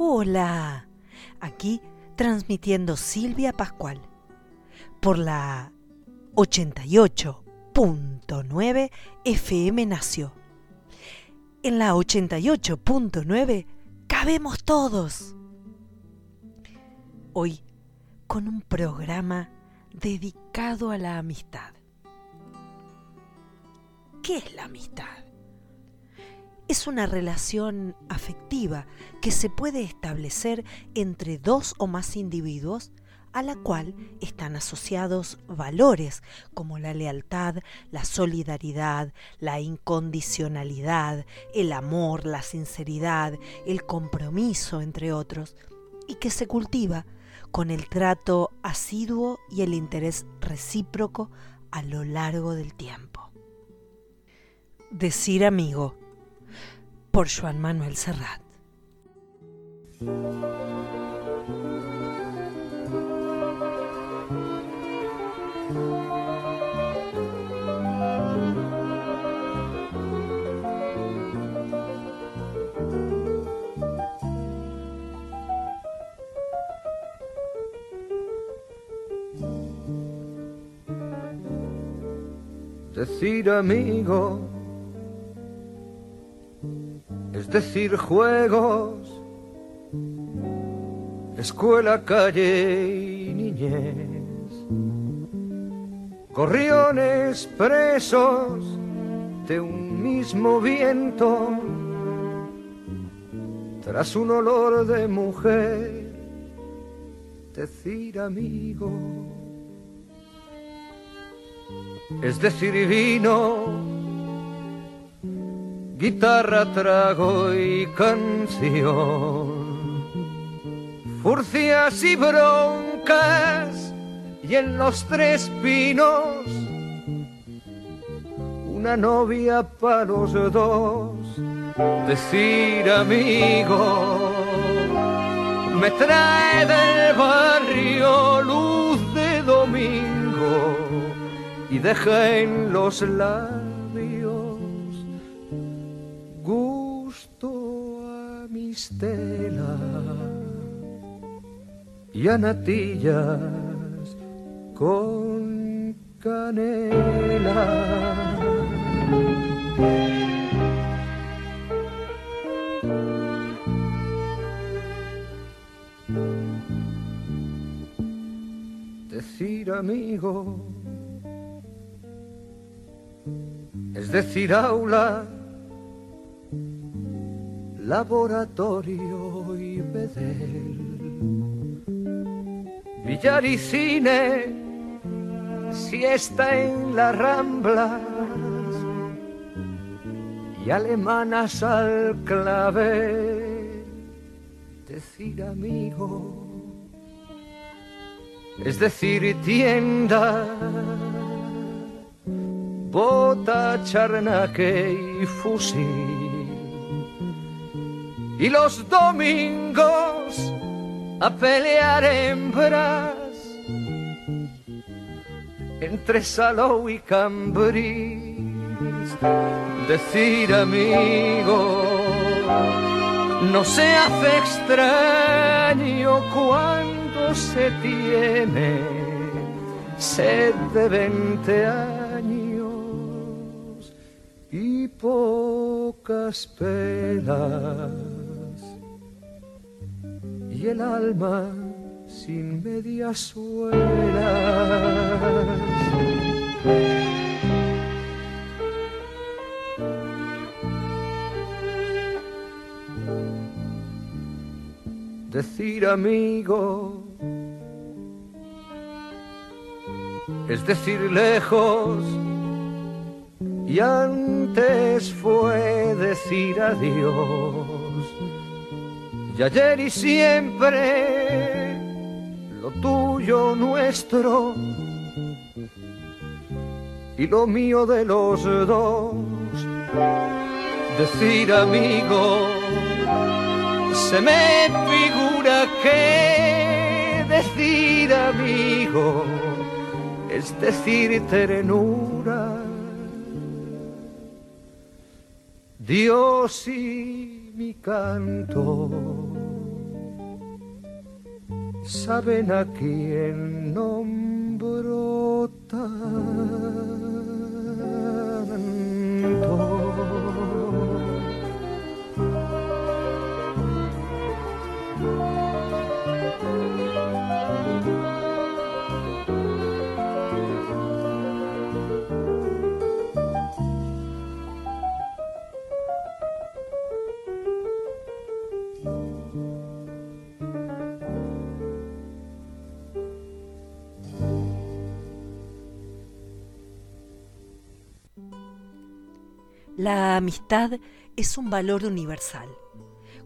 Hola, aquí transmitiendo Silvia Pascual por la 88.9 FM Nació. En la 88.9 cabemos todos. Hoy con un programa dedicado a la amistad. ¿Qué es la amistad? Es una relación afectiva que se puede establecer entre dos o más individuos a la cual están asociados valores como la lealtad, la solidaridad, la incondicionalidad, el amor, la sinceridad, el compromiso, entre otros, y que se cultiva con el trato asiduo y el interés recíproco a lo largo del tiempo. Decir amigo por Joan Manuel Serrat. Decir amigo es decir, juegos, escuela, calle y niñez, gorriones presos de un mismo viento, tras un olor de mujer, decir amigo, es decir, vino guitarra, trago y canción. Furcias y broncas y en los tres pinos una novia para los dos. Decir amigo, me trae del barrio luz de domingo y deja en los labios mistela y a natillas con canela. Decir amigo es decir aula laboratorio y bedel. Villar y cine, siesta en las ramblas y alemanas al clave. Decir amigo, es decir tienda, bota, charnaque y fusil y los domingos a pelear hembras entre Salou y Cambrís. Decir amigo, no se hace extraño cuando se tiene sed de veinte años y pocas penas y el alma sin medias suelas. Decir amigo es decir lejos y antes fue decir adiós y ayer y siempre, lo tuyo nuestro y lo mío de los dos. Decir amigo, se me figura que decir amigo es decir ternura. Dios y mi canto saben a quién nombro La amistad es un valor universal.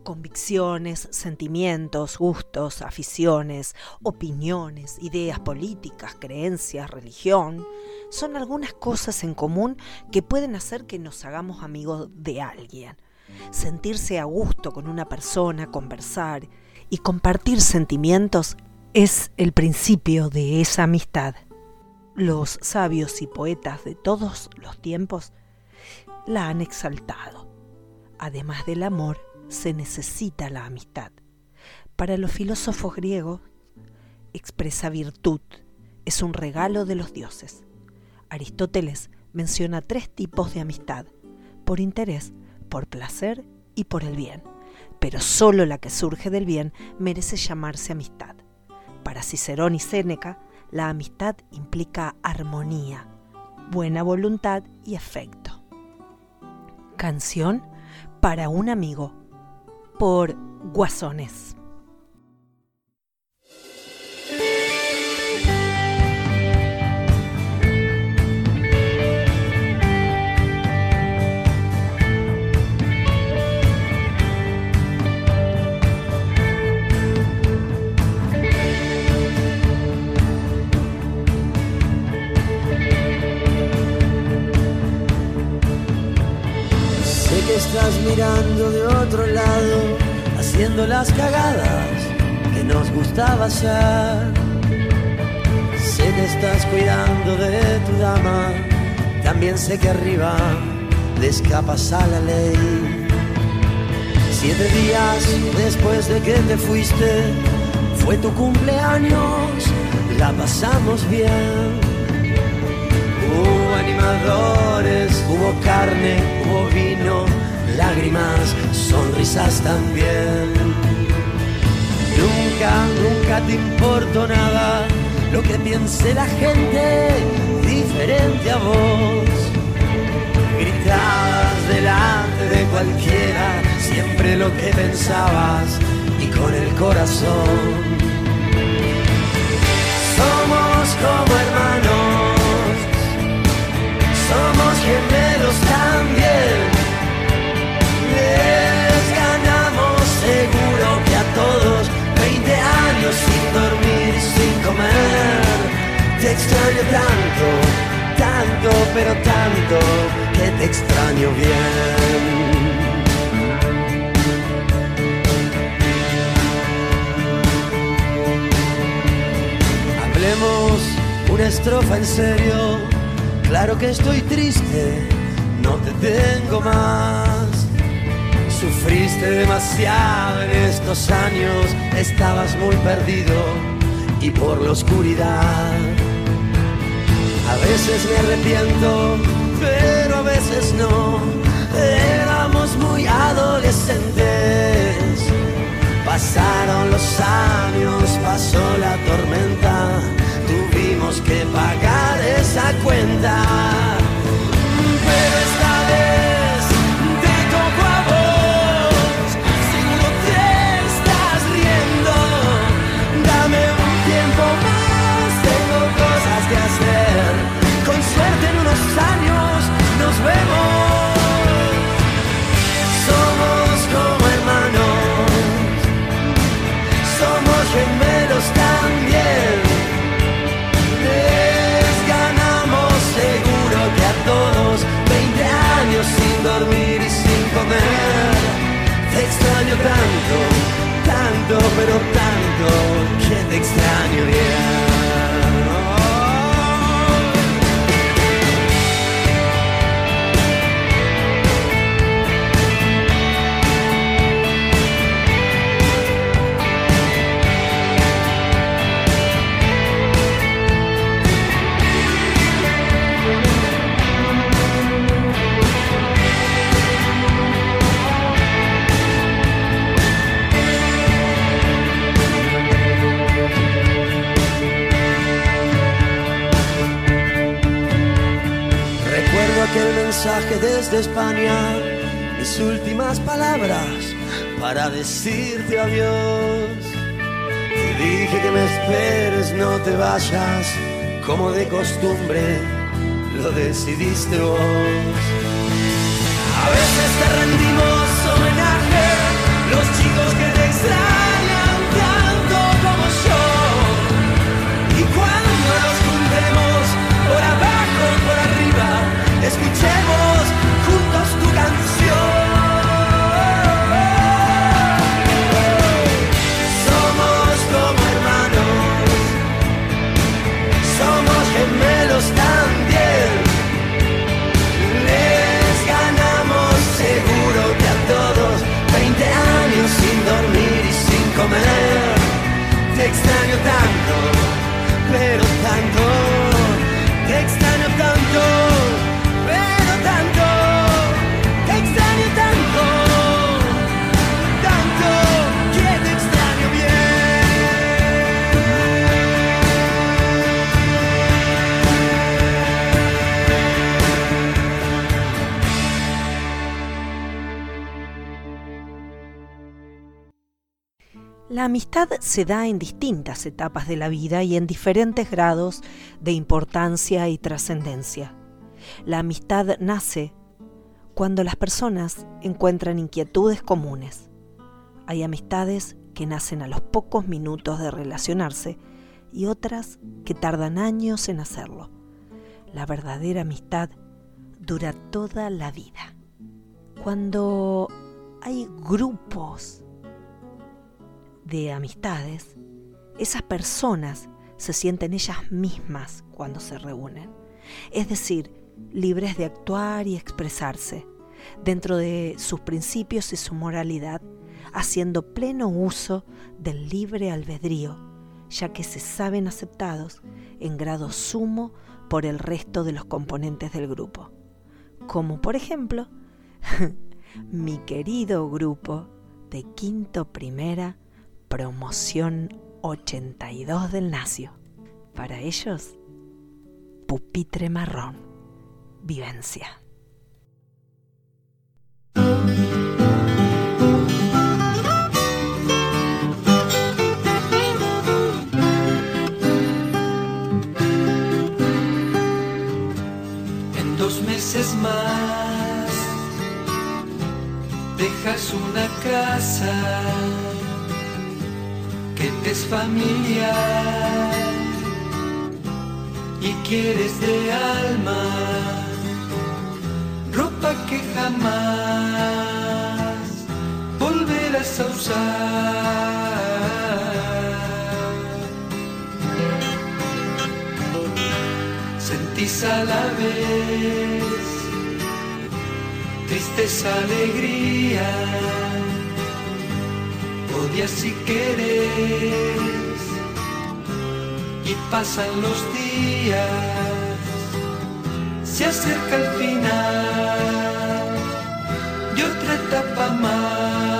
Convicciones, sentimientos, gustos, aficiones, opiniones, ideas políticas, creencias, religión, son algunas cosas en común que pueden hacer que nos hagamos amigos de alguien. Sentirse a gusto con una persona, conversar y compartir sentimientos es el principio de esa amistad. Los sabios y poetas de todos los tiempos la han exaltado. Además del amor, se necesita la amistad. Para los filósofos griegos, expresa virtud, es un regalo de los dioses. Aristóteles menciona tres tipos de amistad, por interés, por placer y por el bien, pero solo la que surge del bien merece llamarse amistad. Para Cicerón y Séneca, la amistad implica armonía, buena voluntad y afecto. Canción para un amigo por Guasones. Las cagadas que nos gustaba hacer. Sé que estás cuidando de tu dama, también sé que arriba le escapas a la ley. Siete días después de que te fuiste, fue tu cumpleaños, la pasamos bien. Hubo animadores, hubo carne, hubo vino lágrimas, sonrisas también. Nunca, te importó nada lo que piense la gente diferente a vos. Gritabas delante de cualquiera siempre lo que pensabas y con el corazón. Somos como hermanos, sin dormir sin comer. Te extraño tanto, tanto, pero tanto que te extraño bien. Hablemos una estrofa en serio, claro que estoy triste, no te tengo más Sufriste demasiado en estos años, estabas muy perdido y por la oscuridad. A veces me arrepiento, pero a veces no. Éramos muy adolescentes. Pasaron los años, pasó la tormenta. Tuvimos que pagar esa cuenta. Tanto, tanto, pero tanto que te extraño bien. Pasaje desde España, mis últimas palabras para decirte adiós. Te dije que me esperes, no te vayas, como de costumbre lo decidiste vos. A veces te rendimos homenaje, los chicos que La amistad se da en distintas etapas de la vida y en diferentes grados de importancia y trascendencia. La amistad nace cuando las personas encuentran inquietudes comunes. Hay amistades que nacen a los pocos minutos de relacionarse y otras que tardan años en hacerlo. La verdadera amistad dura toda la vida. Cuando hay grupos de amistades, esas personas se sienten ellas mismas cuando se reúnen. Es decir, libres de actuar y expresarse dentro de sus principios y su moralidad, haciendo pleno uso del libre albedrío, ya que se saben aceptados en grado sumo por el resto de los componentes del grupo. Como por ejemplo, mi querido grupo de quinto primera promoción 82 del Nacio. Para ellos, pupitre marrón, vivencia. En dos meses más dejas una casa que te es familiar y quieres de alma ropa que jamás volverás a usar. Sentís a la vez tristeza, alegría, odias si querés y pasan los días, se acerca el final de otra etapa más.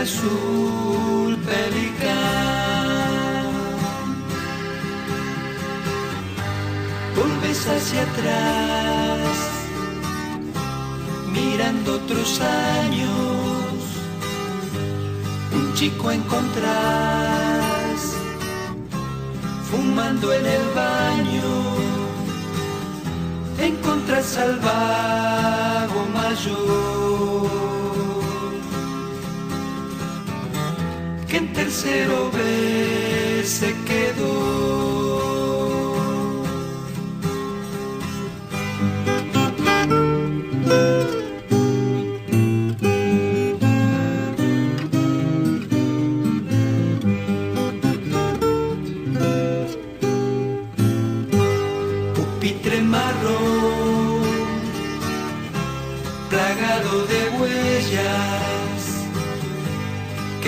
Azul pelican volves hacia atrás mirando otros años. Un chico encontrás fumando en el baño. Encontrás al vago mayor tercero vez se quedó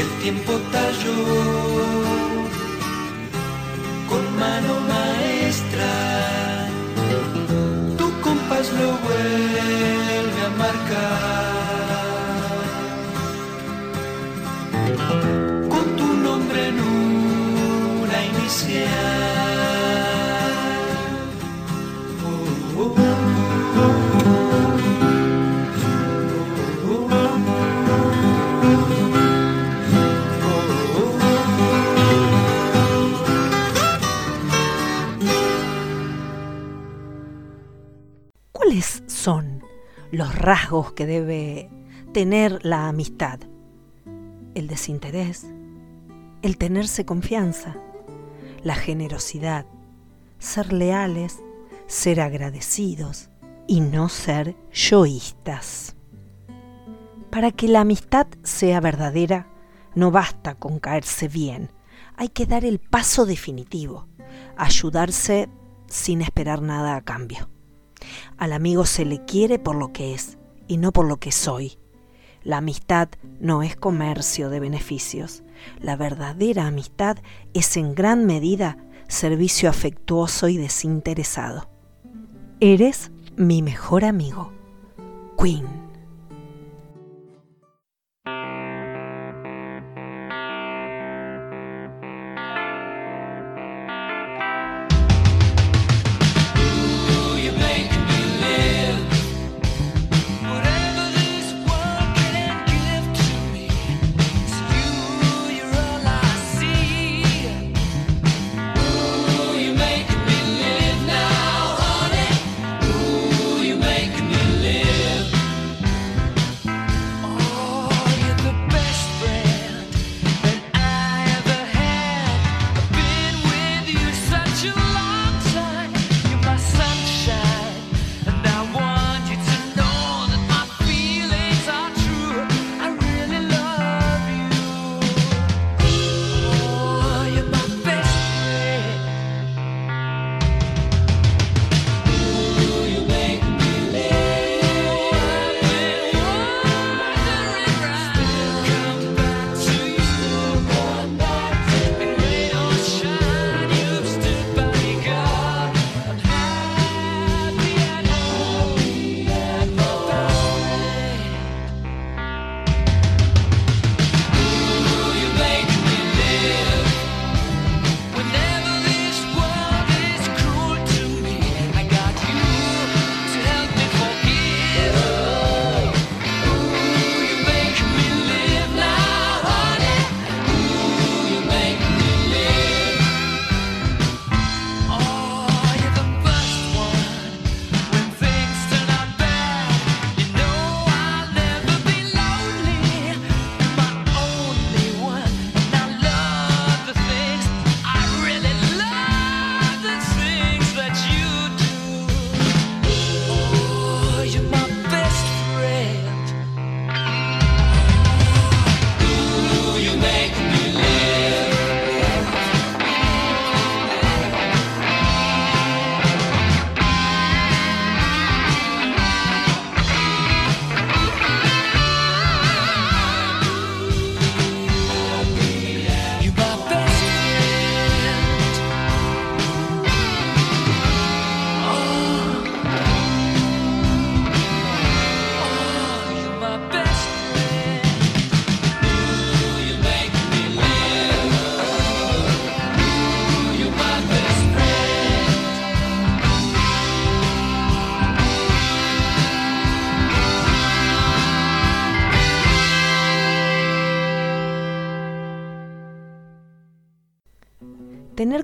el tiempo talló con mano maestra. Tu compás lo vuelve a marcar los rasgos que debe tener la amistad? El desinterés, el tenerse confianza, la generosidad, ser leales, ser agradecidos y no ser yoístas. Para que la amistad sea verdadera, no basta con caerse bien, hay que dar el paso definitivo, ayudarse sin esperar nada a cambio. Al amigo se le quiere por lo que es y no por lo que soy. La amistad no es comercio de beneficios. La verdadera amistad es en gran medida servicio afectuoso y desinteresado. Eres mi mejor amigo. Queen.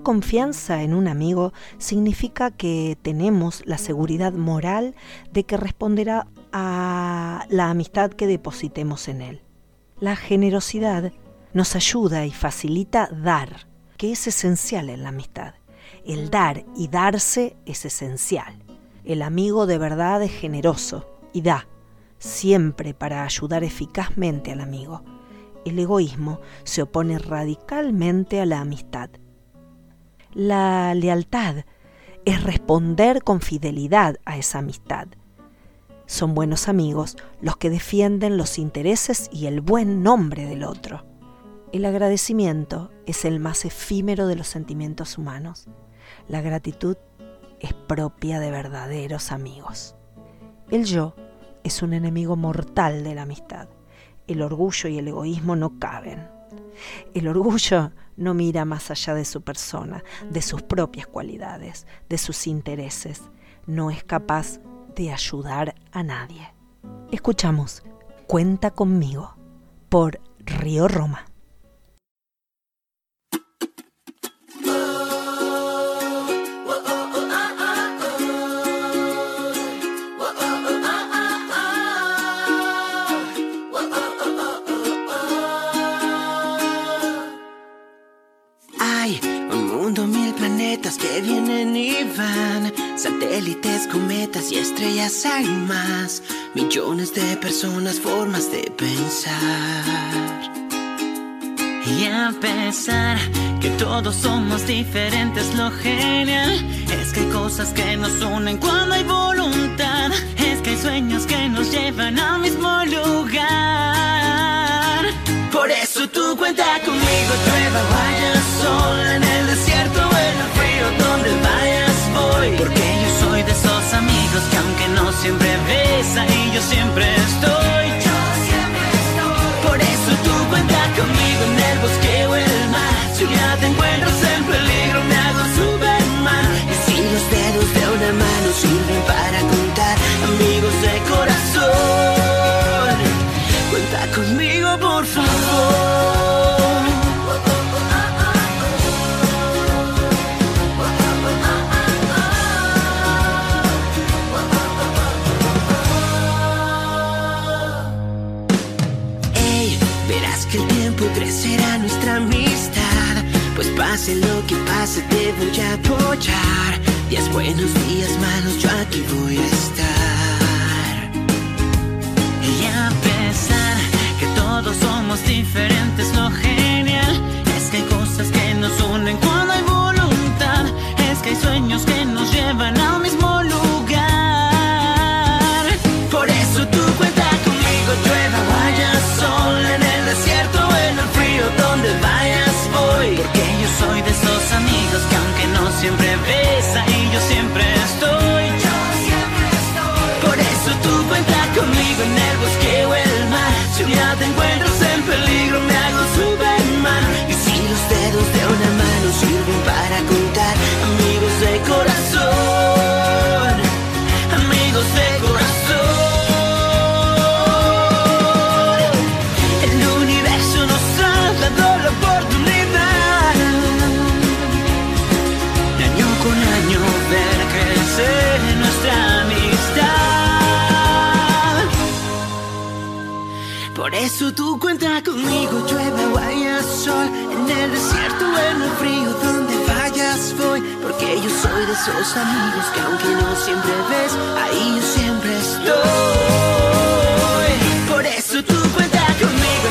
Confianza en un amigo significa que tenemos la seguridad moral de que responderá a la amistad que depositemos en él. La generosidad nos ayuda y facilita dar, que es esencial en la amistad. El dar y darse es esencial. El amigo de verdad es generoso y da, siempre para ayudar eficazmente al amigo. El egoísmo se opone radicalmente a la amistad la lealtad es responder con fidelidad a esa amistad. Son buenos amigos los que defienden los intereses y el buen nombre del otro. El agradecimiento es el más efímero de los sentimientos humanos. La gratitud es propia de verdaderos amigos. El yo es un enemigo mortal de la amistad. El orgullo y el egoísmo no caben. El orgullo no mira más allá de su persona, de sus propias cualidades, de sus intereses. No es capaz de ayudar a nadie. Escuchamos Cuenta conmigo por Río Roma. Que vienen y van, satélites, cometas y estrellas hay más, millones de personas, formas de pensar. Y a pesar que todos somos diferentes, lo genial es que hay cosas que nos unen cuando hay voluntad, es que hay sueños que nos llevan al mismo lugar. Por eso tú cuenta conmigo, prueba, vaya sol en el desierto Porque yo soy de esos amigos que aunque no siempre ves ahí, yo siempre estoy. Yo siempre estoy. Por eso tú cuenta conmigo en el bosque o el mar. Si ya te encuentras en peligro, me hago Superman. Y si los dedos de una mano buenos, días malos, yo aquí voy a estar. Porque yo soy de esos amigos que aunque no siempre ves, ahí yo siempre estoy. Por eso tú cuenta conmigo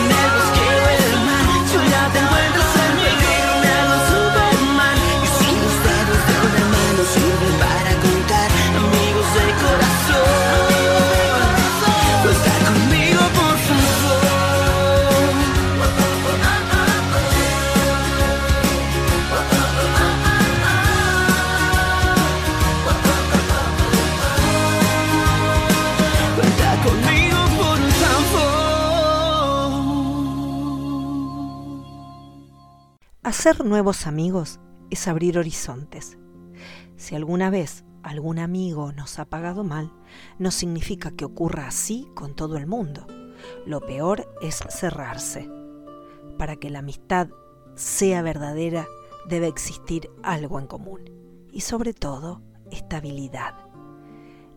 Hacer nuevos amigos es abrir horizontes. Si alguna vez algún amigo nos ha pagado mal, no significa que ocurra así con todo el mundo. Lo peor es cerrarse. Para que la amistad sea verdadera, debe existir algo en común y sobre todo estabilidad.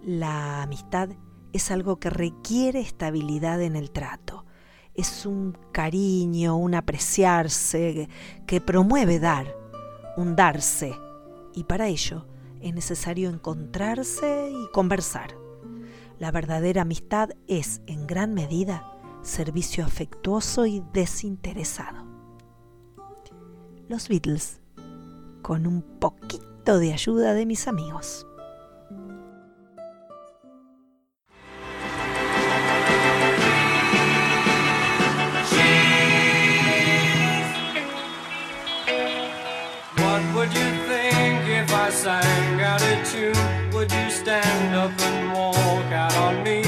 La amistad es algo que requiere estabilidad en el trato. Es un cariño, un apreciarse que promueve dar, un darse. Y para ello es necesario encontrarse y conversar. La verdadera amistad es, en gran medida, servicio afectuoso y desinteresado. Los Beatles, con un poquito de ayuda de mis amigos. sang out a tune, would you stand up and walk out on me?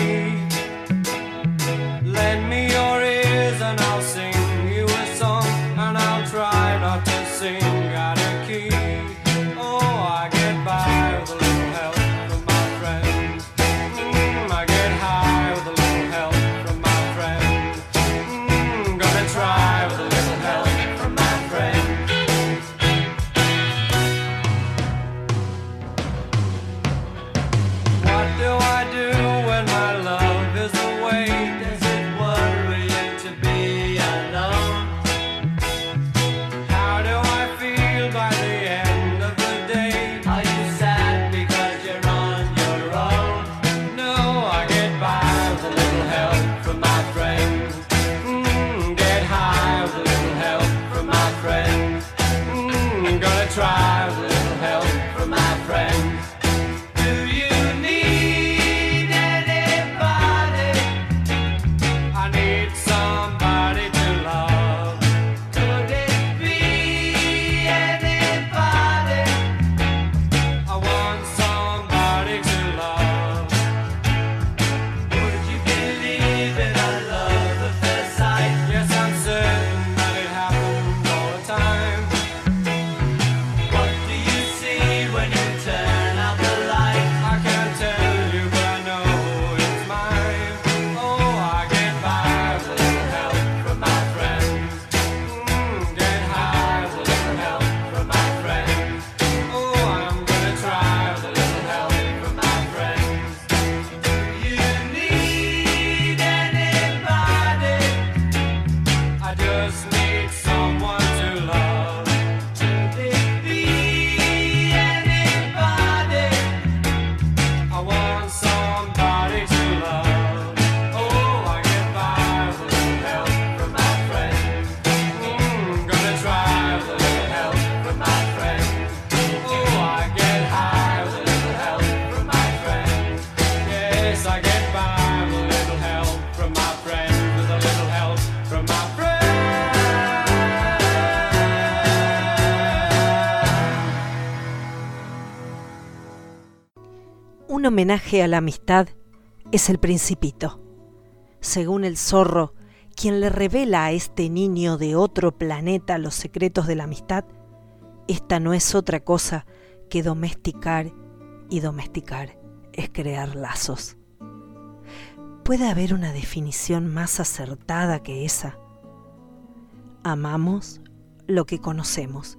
Lend me your ears and I'll sing you a song, and I'll try not to sing. Cause homenaje a la amistad es el principito. Según el zorro, quien le revela a este niño de otro planeta los secretos de la amistad, esta no es otra cosa que domesticar y domesticar es crear lazos. ¿Puede haber una definición más acertada que esa? Amamos lo que conocemos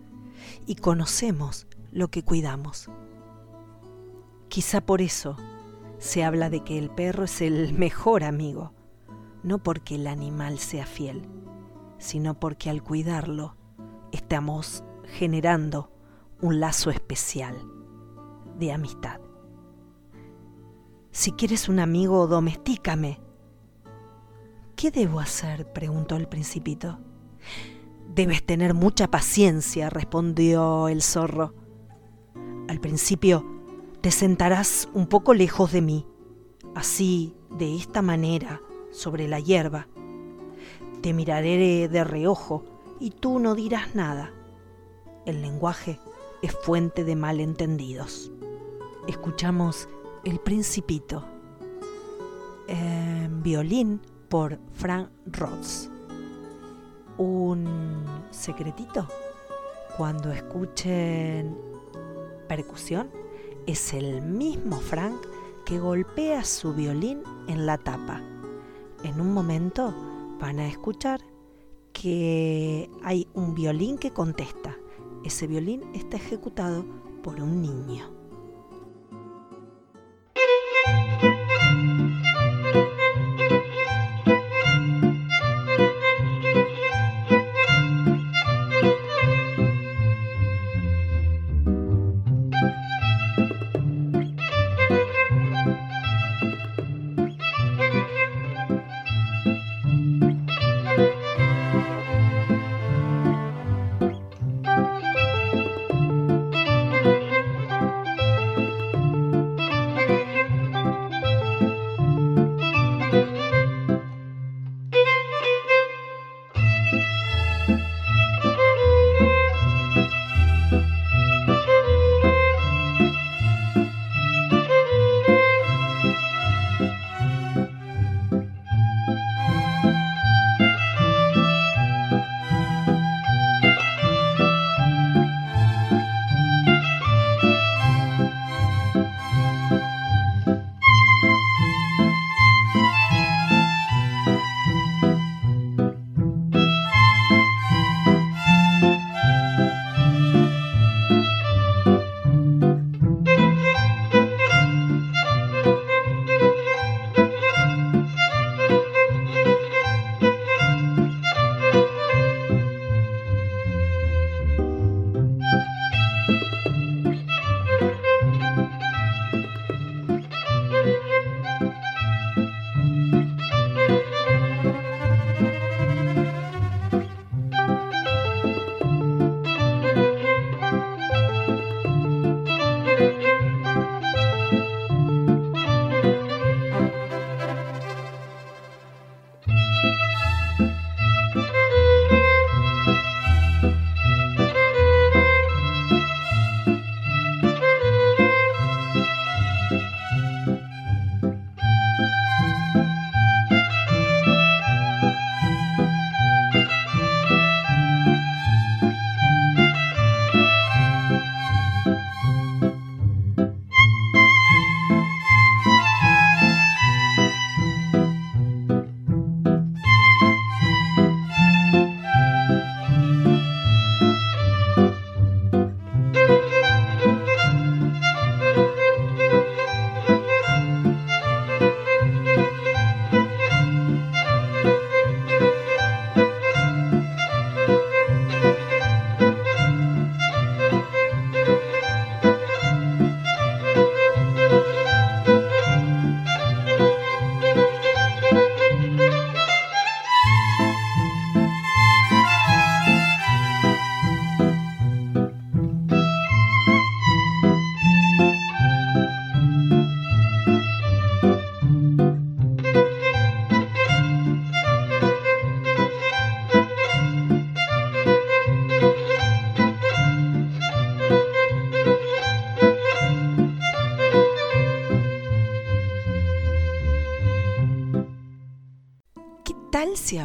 y conocemos lo que cuidamos. Quizá por eso se habla de que el perro es el mejor amigo, no porque el animal sea fiel, sino porque al cuidarlo estamos generando un lazo especial de amistad. Si quieres un amigo, domestícame. ¿Qué debo hacer? preguntó el principito. Debes tener mucha paciencia, respondió el zorro. Al principio te sentarás un poco lejos de mí, así, de esta manera, sobre la hierba. Te miraré de reojo y tú no dirás nada. El lenguaje es fuente de malentendidos. Escuchamos El Principito, en violín por Frank Rhodes. Un secretito, cuando escuchen percusión, es el mismo Frank que golpea su violín en la tapa. En un momento van a escuchar que hay un violín que contesta. Ese violín está ejecutado por un niño.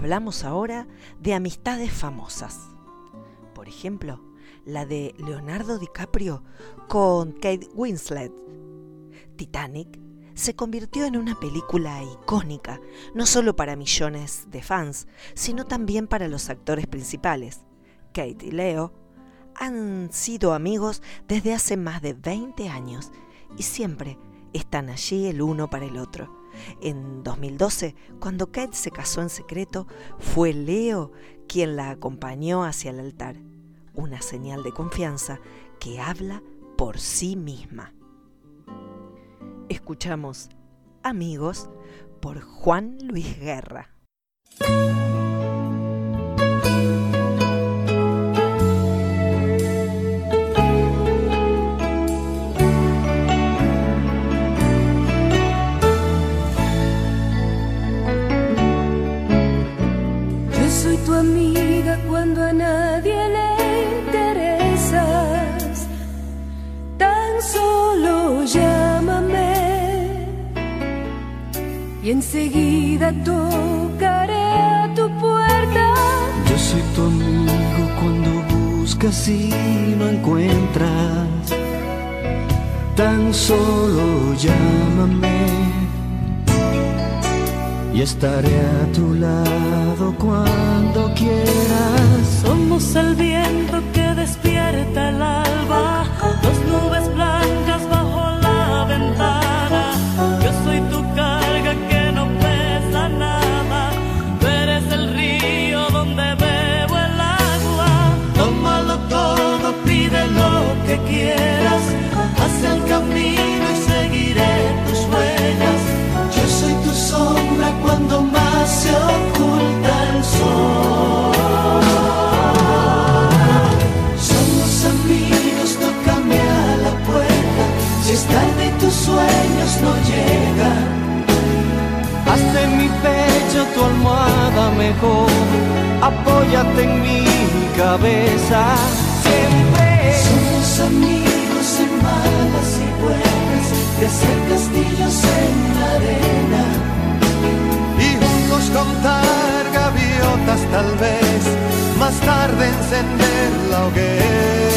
Hablamos ahora de amistades famosas. Por ejemplo, la de Leonardo DiCaprio con Kate Winslet. Titanic se convirtió en una película icónica, no solo para millones de fans, sino también para los actores principales. Kate y Leo han sido amigos desde hace más de 20 años y siempre están allí el uno para el otro. En 2012, cuando Kate se casó en secreto, fue Leo quien la acompañó hacia el altar, una señal de confianza que habla por sí misma. Escuchamos Amigos por Juan Luis Guerra. Amiga cuando a nadie le interesas. Tan solo llámame y enseguida tocaré a tu puerta. Yo soy tu amigo cuando buscas y no encuentras. Tan solo llámame y estaré a tu lado cuando quieras. Somos el viento que despierta el alba, dos nubes blancas no de mi pecho tu almohada mejor, apóyate en mi cabeza siempre. Somos amigos en malas y buenas, de hacer castillos en la arena. Y juntos contar gaviotas tal vez, más tarde encender la hoguera.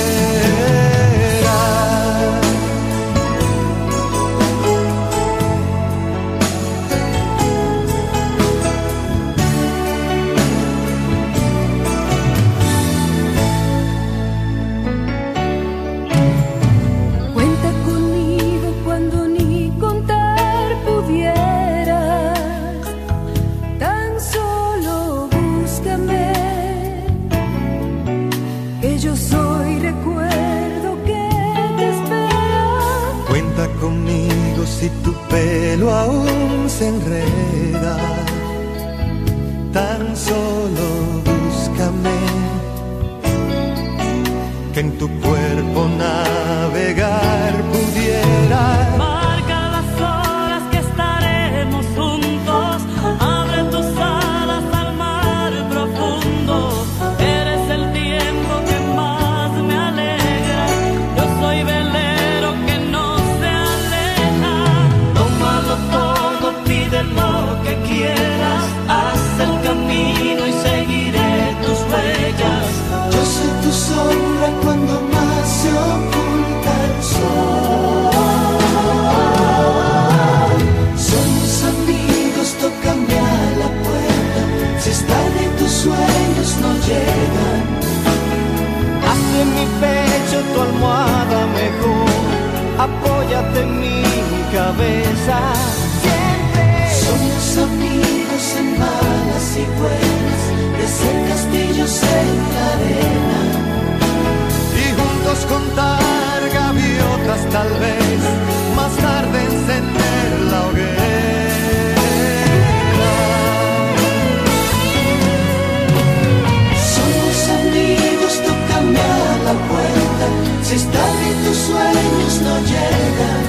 tarde tus sueños no llegan.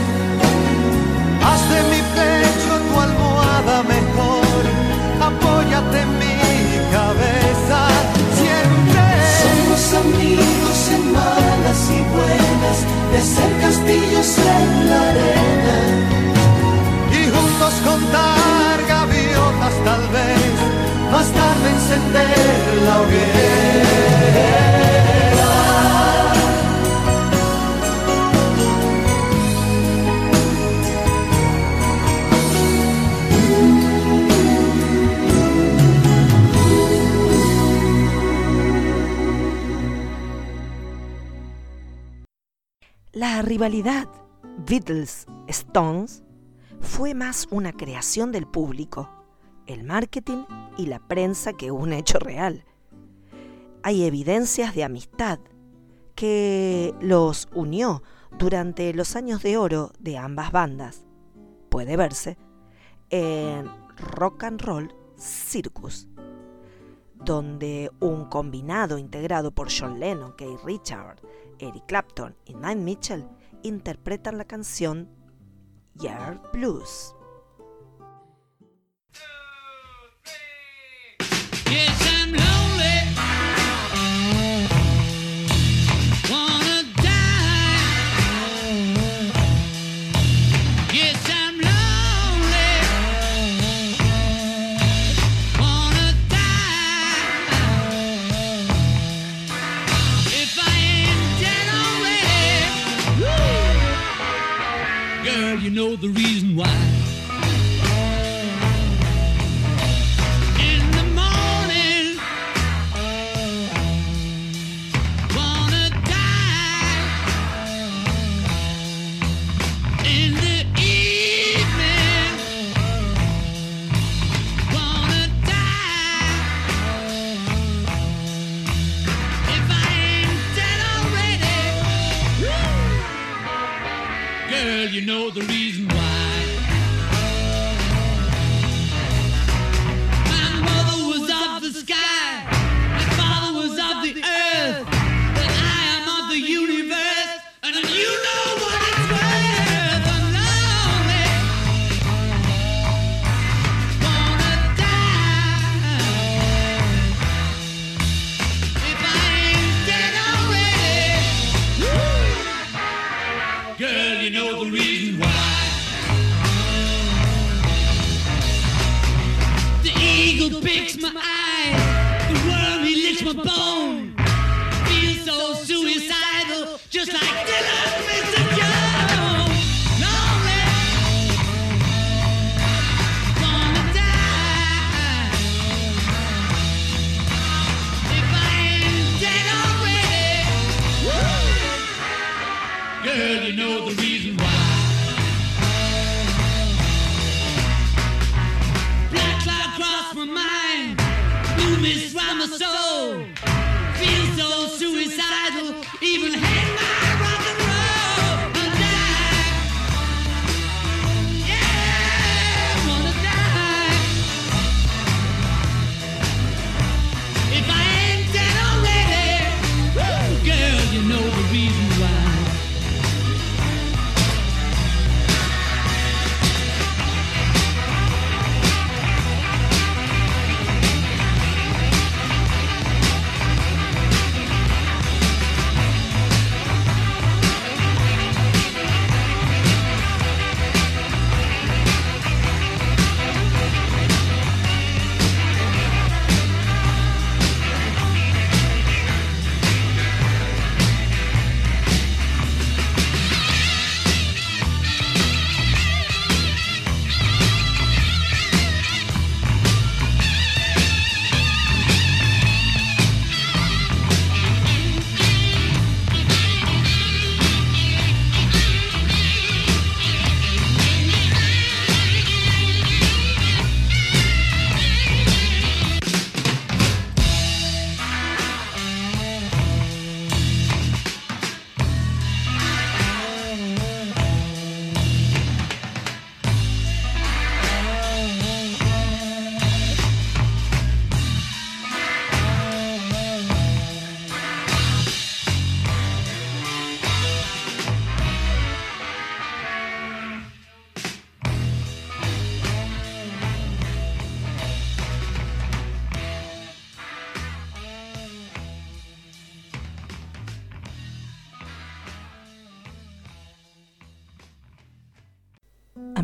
Haz de mi pecho tu almohada mejor, apóyate en mi cabeza siempre. Somos amigos en malas y buenas, de ser castillos en la arena. Y juntos contar gaviotas tal vez, más tarde encender la hoguera. La rivalidad Beatles-Stones fue más una creación del público, el marketing y la prensa que un hecho real. Hay evidencias de amistad que los unió durante los años de oro de ambas bandas. Puede verse en Rock and Roll Circus, donde un combinado integrado por John Lennon, Kate Richard Eric Clapton y Nine Mitchell interpretan la canción Yard Blues. you know the reason why.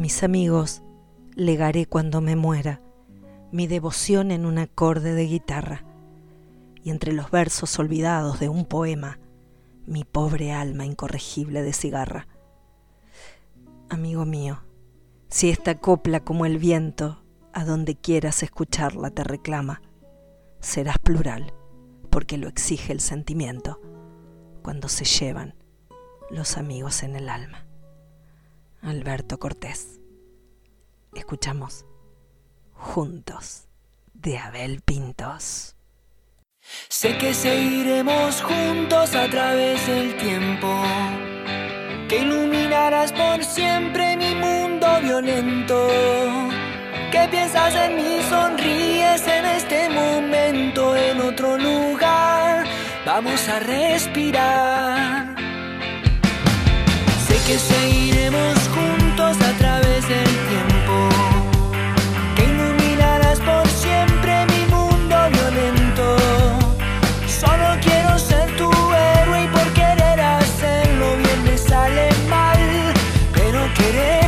mis amigos legaré cuando me muera mi devoción en un acorde de guitarra y entre los versos olvidados de un poema mi pobre alma incorregible de cigarra. Amigo mío, si esta copla como el viento, a donde quieras escucharla te reclama, serás plural, porque lo exige el sentimiento, cuando se llevan los amigos en el alma. Alberto Cortés. Escuchamos Juntos de Abel Pintos. Sé que seguiremos juntos a través del tiempo, que iluminarás por siempre mi mundo violento. ¿Qué piensas en mí? Sonríes en este momento, en otro lugar. Vamos a respirar. Sé que seguiremos Solo quiero ser tu héroe y por querer hacerlo bien me sale mal, pero quereme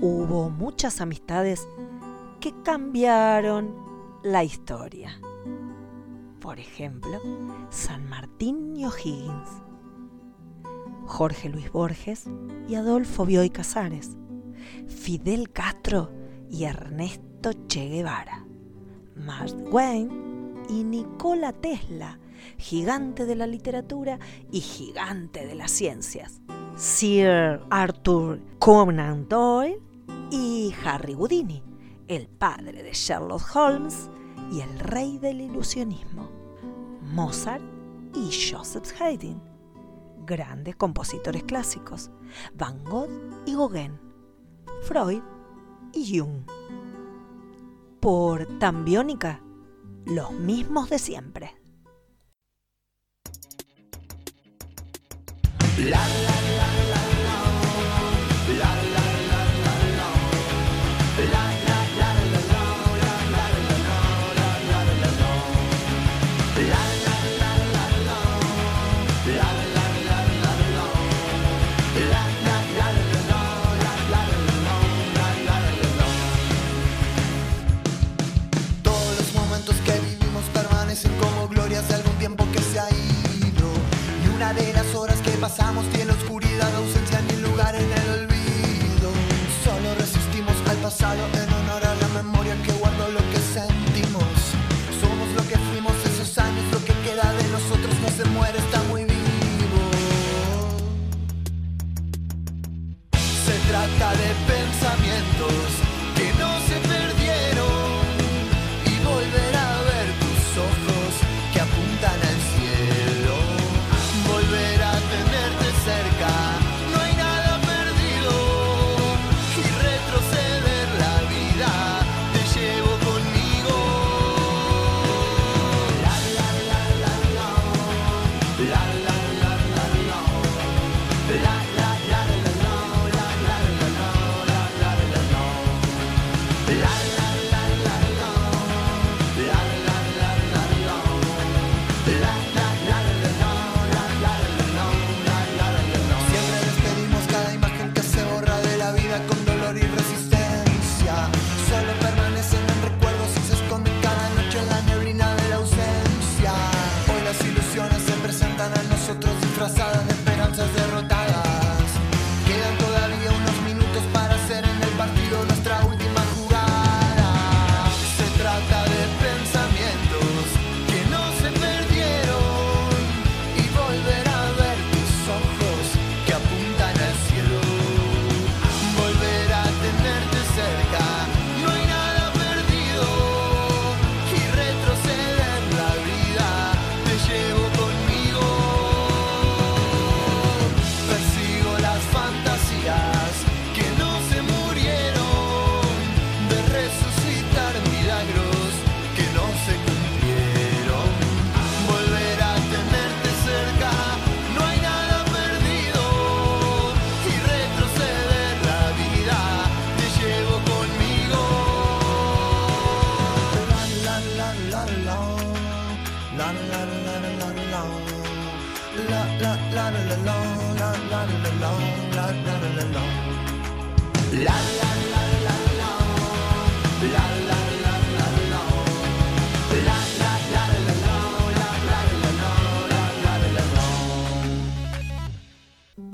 hubo muchas amistades que cambiaron la historia. Por ejemplo, San Martín y O'Higgins, Jorge Luis Borges y Adolfo Bioy Casares, Fidel Castro y Ernesto Che Guevara, Mark Twain y Nikola Tesla, gigante de la literatura y gigante de las ciencias. Sir Arthur Conan Doyle y Harry Houdini, el padre de Sherlock Holmes y el rey del ilusionismo. Mozart y Joseph Haydn, grandes compositores clásicos. Van Gogh y Gauguin, Freud y Jung. Por Tambiónica, los mismos de siempre. Que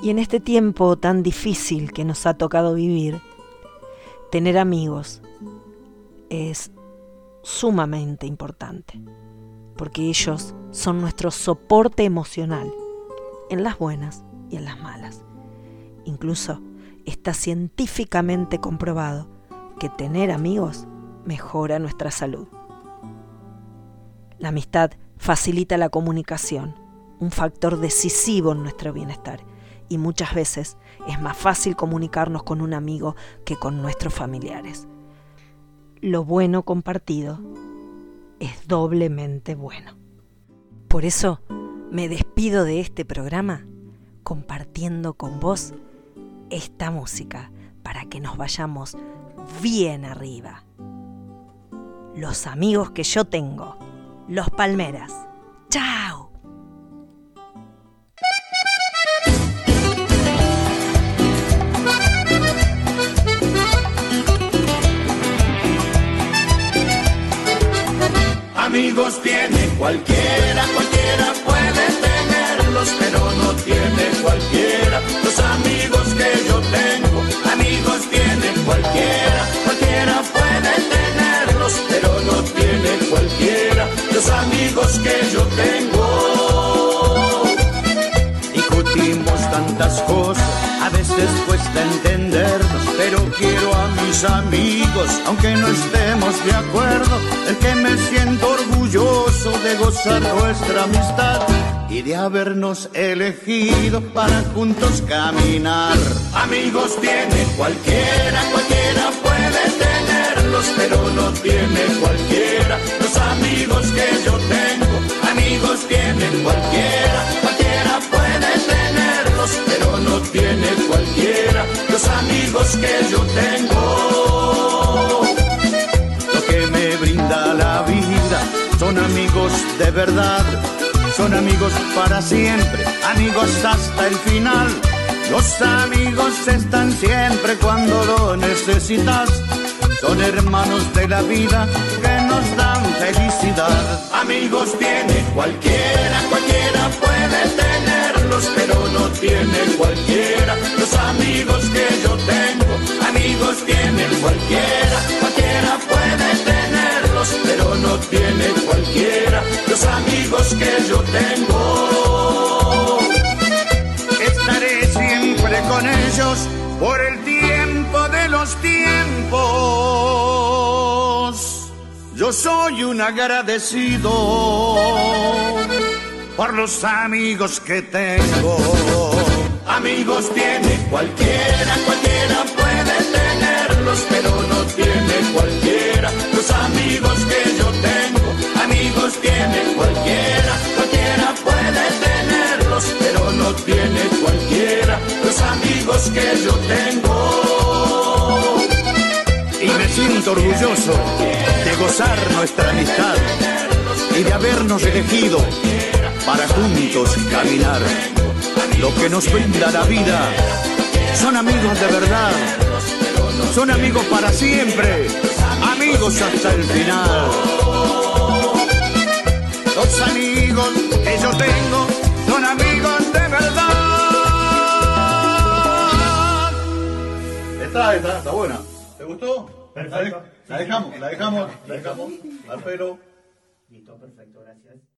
Y en este tiempo tan difícil que nos ha tocado vivir, tener amigos es sumamente importante, porque ellos son nuestro soporte emocional en las buenas y en las malas. Incluso está científicamente comprobado que tener amigos mejora nuestra salud. La amistad facilita la comunicación, un factor decisivo en nuestro bienestar, y muchas veces es más fácil comunicarnos con un amigo que con nuestros familiares. Lo bueno compartido es doblemente bueno. Por eso me despido de este programa compartiendo con vos esta música para que nos vayamos bien arriba. Los amigos que yo tengo, los Palmeras. ¡Chao! Amigos tiene cualquiera, cualquiera puede tenerlos, pero no tiene cualquiera. Los amigos que yo tengo, amigos tiene cualquiera, cualquiera puede tenerlos, pero no tiene cualquiera. Los amigos que yo tengo. Discutimos tantas cosas, a veces cuesta entendernos, pero quiero a mis amigos, aunque no estemos de acuerdo, el que me siento orgulloso de gozar nuestra amistad y de habernos elegido para juntos caminar. Amigos tiene cualquiera, cualquiera puede tenerlos, pero no tiene cualquiera. Los amigos que yo tengo, amigos tienen cualquiera, cualquiera tiene cualquiera. Los amigos que yo tengo lo que me brinda la vida. Son amigos de verdad, son amigos para siempre, amigos hasta el final. Los amigos están siempre cuando lo necesitas. Son hermanos de la vida que nos dan felicidad. Amigos tiene cualquiera, cualquiera puede tenerlos, pero no tiene cualquiera los amigos que yo tengo. Amigos tiene cualquiera, cualquiera puede tenerlos, pero no tiene cualquiera los amigos que yo tengo. Estaré siempre con ellos por el tiempo de los tiempos. Yo soy un agradecido por los amigos que tengo. Amigos tiene cualquiera, cualquiera puede tenerlos, pero no tiene cualquiera los amigos que yo tengo. Amigos tiene cualquiera, cualquiera puede tenerlos, pero no tiene cualquiera los amigos que yo tengo. Y me siento orgulloso de gozar nuestra amistad y de habernos elegido para juntos caminar. Lo que nos brinda la vida son amigos de verdad, son amigos para siempre, amigos hasta el final. Los amigos que yo tengo son amigos de verdad. Está, está, está buena. ¿Te gustó? Perfecto. La dejamos, la dejamos, la dejamos. Alfredo. Listo, perfecto.